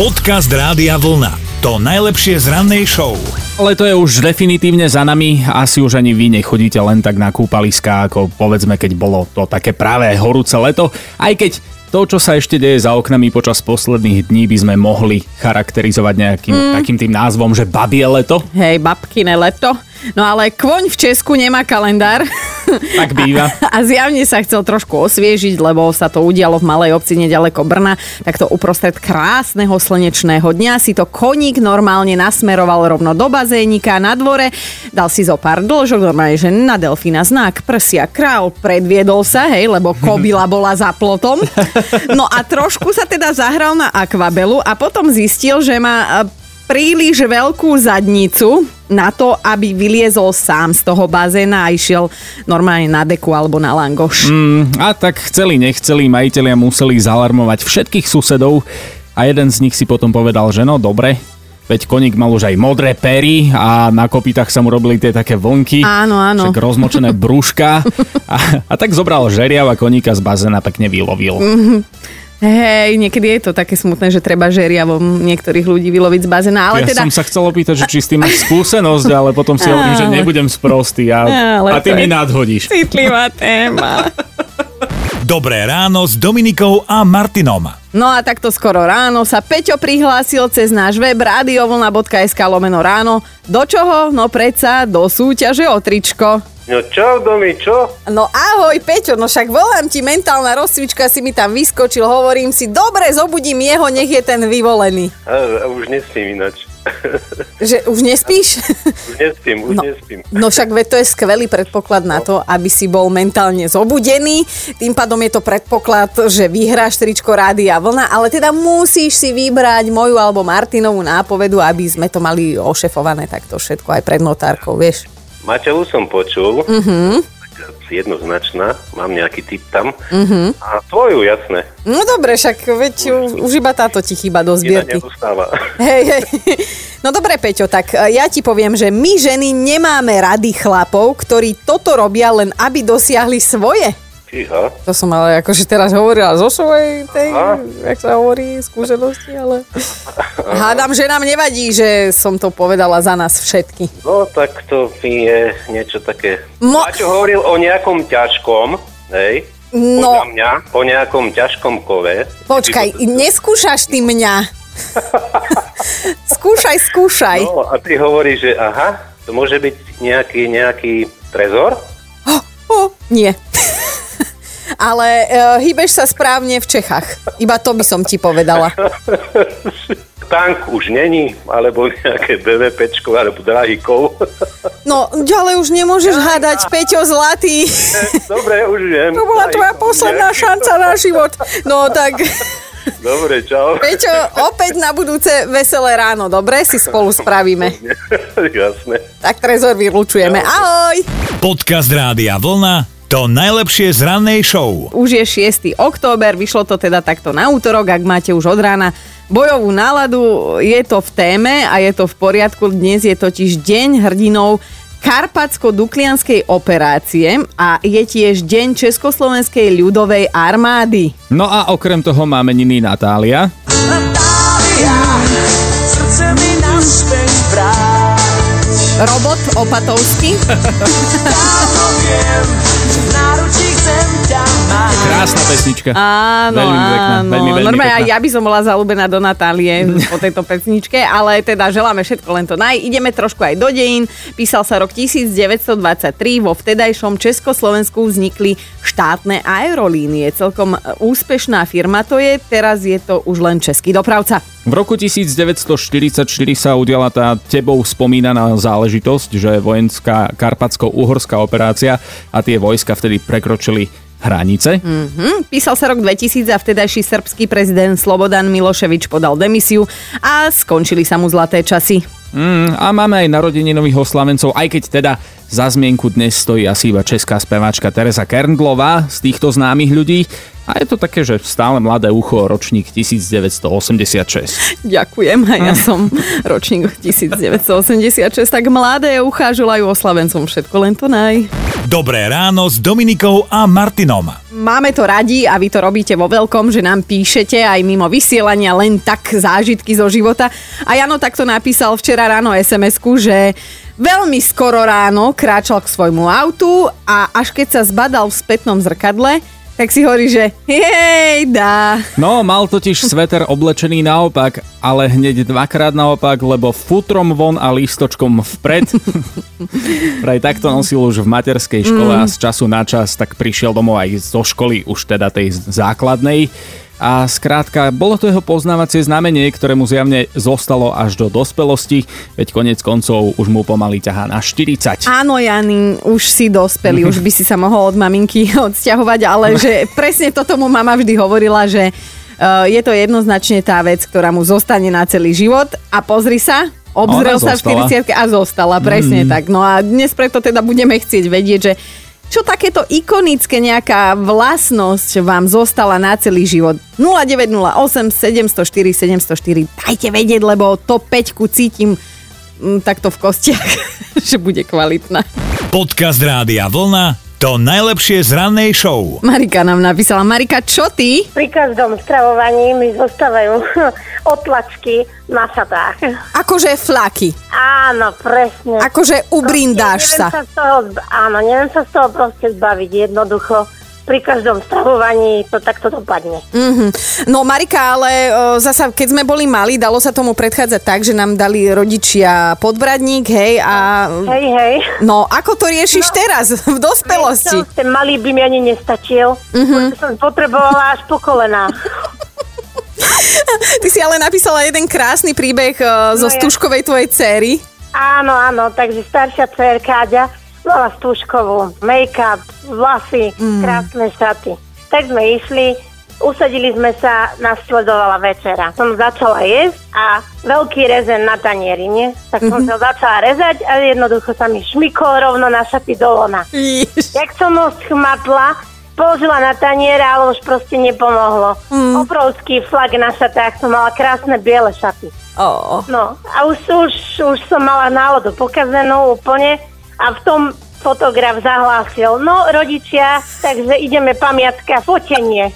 Podcast Rádia Vlna. To najlepšie z rannej show. Leto je už definitívne za nami, asi už ani vy nechodíte len tak na kúpaliská, ako povedzme, keď bolo to také práve horúce leto, aj keď to, čo sa ešte deje za oknami počas posledných dní, by sme mohli charakterizovať nejakým mm. takým tým názvom, že babie leto. Hej, babkine leto. No ale kvoň v Česku nemá kalendár. Tak býva. A, a zjavne sa chcel trošku osviežiť, lebo sa to udialo v malej obci nedaleko Brna. Tak to uprostred krásneho slnečného dňa si to koník normálne nasmeroval rovno do bazénika na dvore. Dal si zo pár dĺžok, normálne, že na delfína znak, prsia, král, predviedol sa, hej, lebo kobila bola za plotom. No a trošku sa teda zahral na akvabelu a potom zistil, že má príliš veľkú zadnicu na to, aby vyliezol sám z toho bazéna a išiel normálne na deku alebo na langoš. Mm, a tak chceli, nechceli, majiteľia museli zalarmovať všetkých susedov a jeden z nich si potom povedal, že no dobre, Veď koník mal už aj modré pery a na kopitách sa mu robili tie také vlnky. Áno, áno. Však rozmočené brúška. A, a tak zobral žeriav a koníka z bazéna pekne vylovil. Mm-hmm. Hej, niekedy je to také smutné, že treba žeriavom niektorých ľudí vyloviť z bazéna. Ale ja teda... som sa chcel opýtať, že či s tým máš skúsenosť, ale potom si hovorím, že nebudem sprostý a, a ty mi nadhodíš. Citlivá téma. Dobré ráno s Dominikou a Martinom. No a takto skoro ráno sa Peťo prihlásil cez náš web radiovlna.sk lomeno ráno. Do čoho? No predsa do súťaže o tričko. No čo, Domi, čo? No ahoj Peťo, no však volám ti mentálna rozcvička, si mi tam vyskočil, hovorím si, dobre, zobudím jeho, nech je ten vyvolený. A, a už nespím ináč. Že už nespíš? Už nespím, už no, nespím. No však veď to je skvelý predpoklad na to, aby si bol mentálne zobudený. Tým pádom je to predpoklad, že vyhráš tričko Rádia Vlna, ale teda musíš si vybrať moju alebo Martinovú nápovedu, aby sme to mali ošefované takto všetko aj pred notárkou, vieš. Maťovu som počul, Mhm. tak jednoznačná, mám nejaký tip tam. A tvoju, jasné, No dobre, však veď u- už iba táto ti chýba do zbierky. Hej, hej. No dobre, Peťo, tak e, ja ti poviem, že my ženy nemáme rady chlapov, ktorí toto robia len aby dosiahli svoje. Fíha, To som ale akože teraz hovorila zo svojej tej, Aha. jak sa hovorí, skúsenosti, ale hádam, že nám nevadí, že som to povedala za nás všetky. no tak to mi je niečo také... Mo- Maťo hovoril o nejakom ťažkom, hej? No. Podľa mňa, o nejakom ťažkom kove. Počkaj, neskúšaš ty mňa. skúšaj, skúšaj. No a ty hovoríš, že aha, to môže byť nejaký, nejaký trezor? O, nie. Ale uh, hýbeš sa správne v Čechách. Iba to by som ti povedala. Tank už není, alebo nejaké BVPčko, alebo drahý kov. No, ďalej už nemôžeš hádať, Peťo Zlatý. Dobre, už viem. To bola tvoja posledná šanca na život. No tak, Dobre, čau. Peťo, opäť na budúce veselé ráno, dobre? Si spolu spravíme. Jasné. Tak trezor vylučujeme. Ahoj! Podcast Rádia Vlna. To najlepšie z rannej show. Už je 6. október, vyšlo to teda takto na útorok, ak máte už od rána bojovú náladu, je to v téme a je to v poriadku. Dnes je totiž deň hrdinov Karpatsko-Duklianskej operácie a je tiež deň Československej ľudovej armády. No a okrem toho máme niny Natália. srdce mi naspäť vráť. Robot Opatovský. Dávno viem, Krásna pesnička. Áno, Veľmi pekná, áno. veľmi, veľmi Normálne pekná. ja by som bola zalúbená do Natálie po tejto pesničke, ale teda želáme všetko len to naj. Ideme trošku aj do dejín. Písal sa rok 1923, vo vtedajšom Československu vznikli štátne aerolínie. Celkom e, úspešná firma to je, teraz je to už len český dopravca. V roku 1944 sa udiala tá tebou spomínaná záležitosť, že vojenská karpatsko-uhorská operácia a tie vojska vtedy prekročili hranice. Hm, písal sa rok 2000 a vtedajší srbský prezident Slobodan Miloševič podal demisiu a skončili sa mu zlaté časy. Mm, a máme aj narodeninových oslavencov, aj keď teda za zmienku dnes stojí asi iba česká speváčka Teresa Kerndlová z týchto známych ľudí. A je to také, že stále mladé ucho, ročník 1986. Ďakujem, a ja som ročník 1986, tak mladé uchá želajú oslavencom všetko len to naj. Dobré ráno s Dominikou a Martinom. máme to radi a vy to robíte vo veľkom, že nám píšete aj mimo vysielania len tak zážitky zo života. A Jano takto napísal včera ráno SMS-ku, že veľmi skoro ráno kráčal k svojmu autu a až keď sa zbadal v spätnom zrkadle, tak si hovorí, že hej, dá. No, mal totiž sveter oblečený naopak, ale hneď dvakrát naopak, lebo futrom von a lístočkom vpred. Vraj takto nosil už v materskej škole a z času na čas tak prišiel domov aj zo školy, už teda tej základnej. A skrátka, bolo to jeho poznávacie znamenie, ktoré mu zjavne zostalo až do dospelosti, veď konec koncov už mu pomaly ťahá na 40. Áno, Jany, už si dospelý, už by si sa mohol od maminky odsťahovať, ale že presne toto mu mama vždy hovorila, že uh, je to jednoznačne tá vec, ktorá mu zostane na celý život a pozri sa, obzrel Ona sa zostala. v 40 a zostala, presne tak. No a dnes preto teda budeme chcieť vedieť, že čo takéto ikonické nejaká vlastnosť vám zostala na celý život? 0908 704 704 dajte vedieť, lebo to 5 cítim mm, takto v kostiach, že bude kvalitná. Podcast Rádia Vlna to najlepšie z rannej show. Marika nám napísala. Marika, čo ty? Pri každom stravovaní mi zostávajú otlačky na šatách. Akože flaky. Áno, presne. Akože ubrindáš Proste sa. neviem sa. z toho, áno, neviem sa z toho proste zbaviť jednoducho. Pri každom stravovaní to takto dopadne. Mhm. No Marika, ale o, zasa keď sme boli mali, dalo sa tomu predchádzať tak, že nám dali rodičia podbradník, hej, a... Hej, hej. No, ako to riešiš teraz, v dospelosti? Čo, ten malý by mi ani nestačil. Uh-huh. Som potrebovala až po kolená. Ty si ale napísala jeden krásny príbeh o, zo No stužkovej tvojej céry. Áno, áno, takže staršia dcerka Aďa mala stúžkovú, make-up, vlasy, mm. krásne šaty. Tak sme išli, usadili sme sa, nasledovala večera. Som začala jesť a veľký rezen na tanieri, nie? Tak som sa začala rezať a jednoducho sa mi šmykol rovno na šaty do lona. Jak som ho schmatla, položila na taniere, ale už proste nepomohlo. Mm. Obrovský flag na šatách, som mala krásne biele šaty. Ó. No a už, už, už som mala náladu pokazenú úplne a v tom fotograf zahlásil, no rodičia, takže ideme pamiatka, fotenie.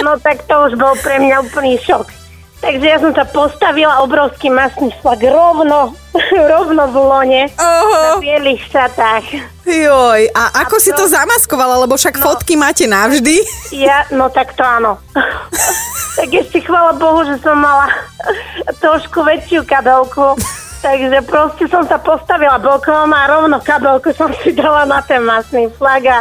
No tak to už bol pre mňa úplný šok. Takže ja som sa postavila obrovský masný flag rovno, rovno v lone na Oho, bielých šatách. joj, a ako si to zamaskovala, lebo však fotky máte navždy. Ja, no tak to áno. tak ešte chvála Bohu, že som mala trošku väčšiu kabelku. Takže proste som sa postavila bokom a rovno kabelku som si dala na ten masný flag a,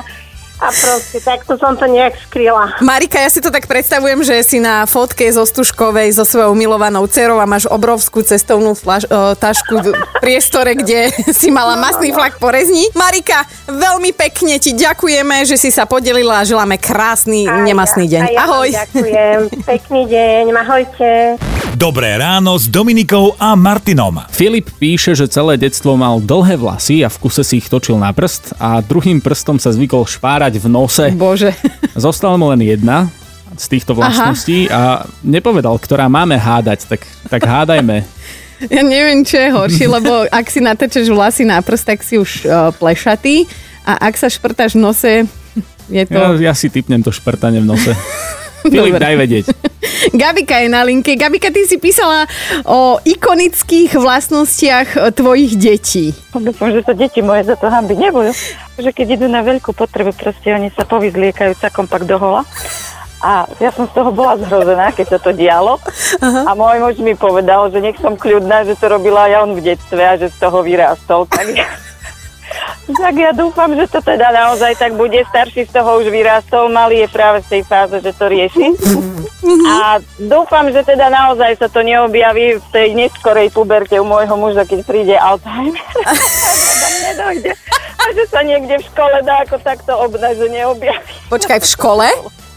a proste takto som to nejak skryla. Marika, ja si to tak predstavujem, že si na fotke zo Stužkovej so svojou milovanou dcerou a máš obrovskú cestovnú flaš, o, tašku v priestore, kde si mala masný flak po rezni. Marika, veľmi pekne ti ďakujeme, že si sa podelila a želáme krásny A nemasný ja- deň. a ja Ahoj. Ďakujem. Pekný deň. Ahojte. Dobré ráno s Dominikou a Martinom. Filip píše, že celé detstvo mal dlhé vlasy a v kuse si ich točil na prst a druhým prstom sa zvykol špárať v nose. Bože. Zostala mu len jedna z týchto vlastností a nepovedal, ktorá máme hádať, tak, tak hádajme. Ja neviem, čo je horšie, lebo ak si natečeš vlasy na prst, tak si už uh, plešatý a ak sa šprtáš v nose, je to... Ja, ja si typnem to šprtanie v nose. Filip, Dobre. daj vedieť. Gabika je na linke. Gabika, ty si písala o ikonických vlastnostiach e, tvojich detí. Dúfam, že sa deti moje za to hambiť nebudú. Že keď idú na veľkú potrebu, proste oni sa povyzliekajú cakom pak do hola. A ja som z toho bola zhrozená, keď sa to dialo. A môj muž mi povedal, že nech som kľudná, že to robila aj on v detstve a že z toho vyrástol. Tak ja, tak ja dúfam, že to teda naozaj tak bude. Starší z toho už vyrástol, malý je práve v tej fáze, že to rieši. A dúfam, že teda naozaj sa to neobjaví v tej neskorej puberte u môjho muža, keď príde Alzheimer. A nedojde. A že sa niekde v škole dá ako takto obnať, že neobjaví. Počkaj, v škole?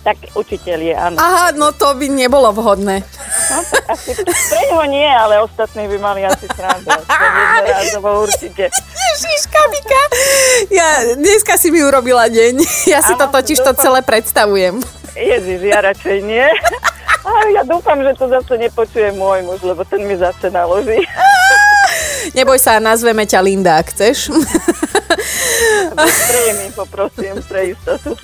Tak učiteľ je, áno. Aha, no to by nebolo vhodné. No, asi pre ňoho nie, ale ostatní by mali asi srandu. určite. Ježiš, Gabika. Ja, dneska si mi urobila deň. Ja si to totiž to celé predstavujem. Ježiš, ja radšej nie. Ale ja dúfam, že to zase nepočuje môj muž, lebo ten mi zase naloží. Neboj sa, nazveme ťa Linda, ak chceš. Spreje mi, poprosím, pre istotu.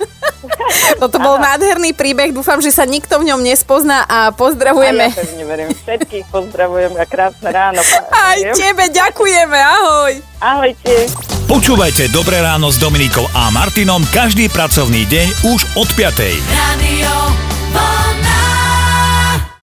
Toto bol nádherný príbeh, dúfam, že sa nikto v ňom nespozná a A ja pozdravujeme. pevne verím. Všetkých pozdravujem a krásne ráno. Aj tebe ďakujeme, ahoj. Ahojte. Počúvajte Dobré ráno s Dominikou a Martinom každý pracovný deň už od 5. Radio Vlna.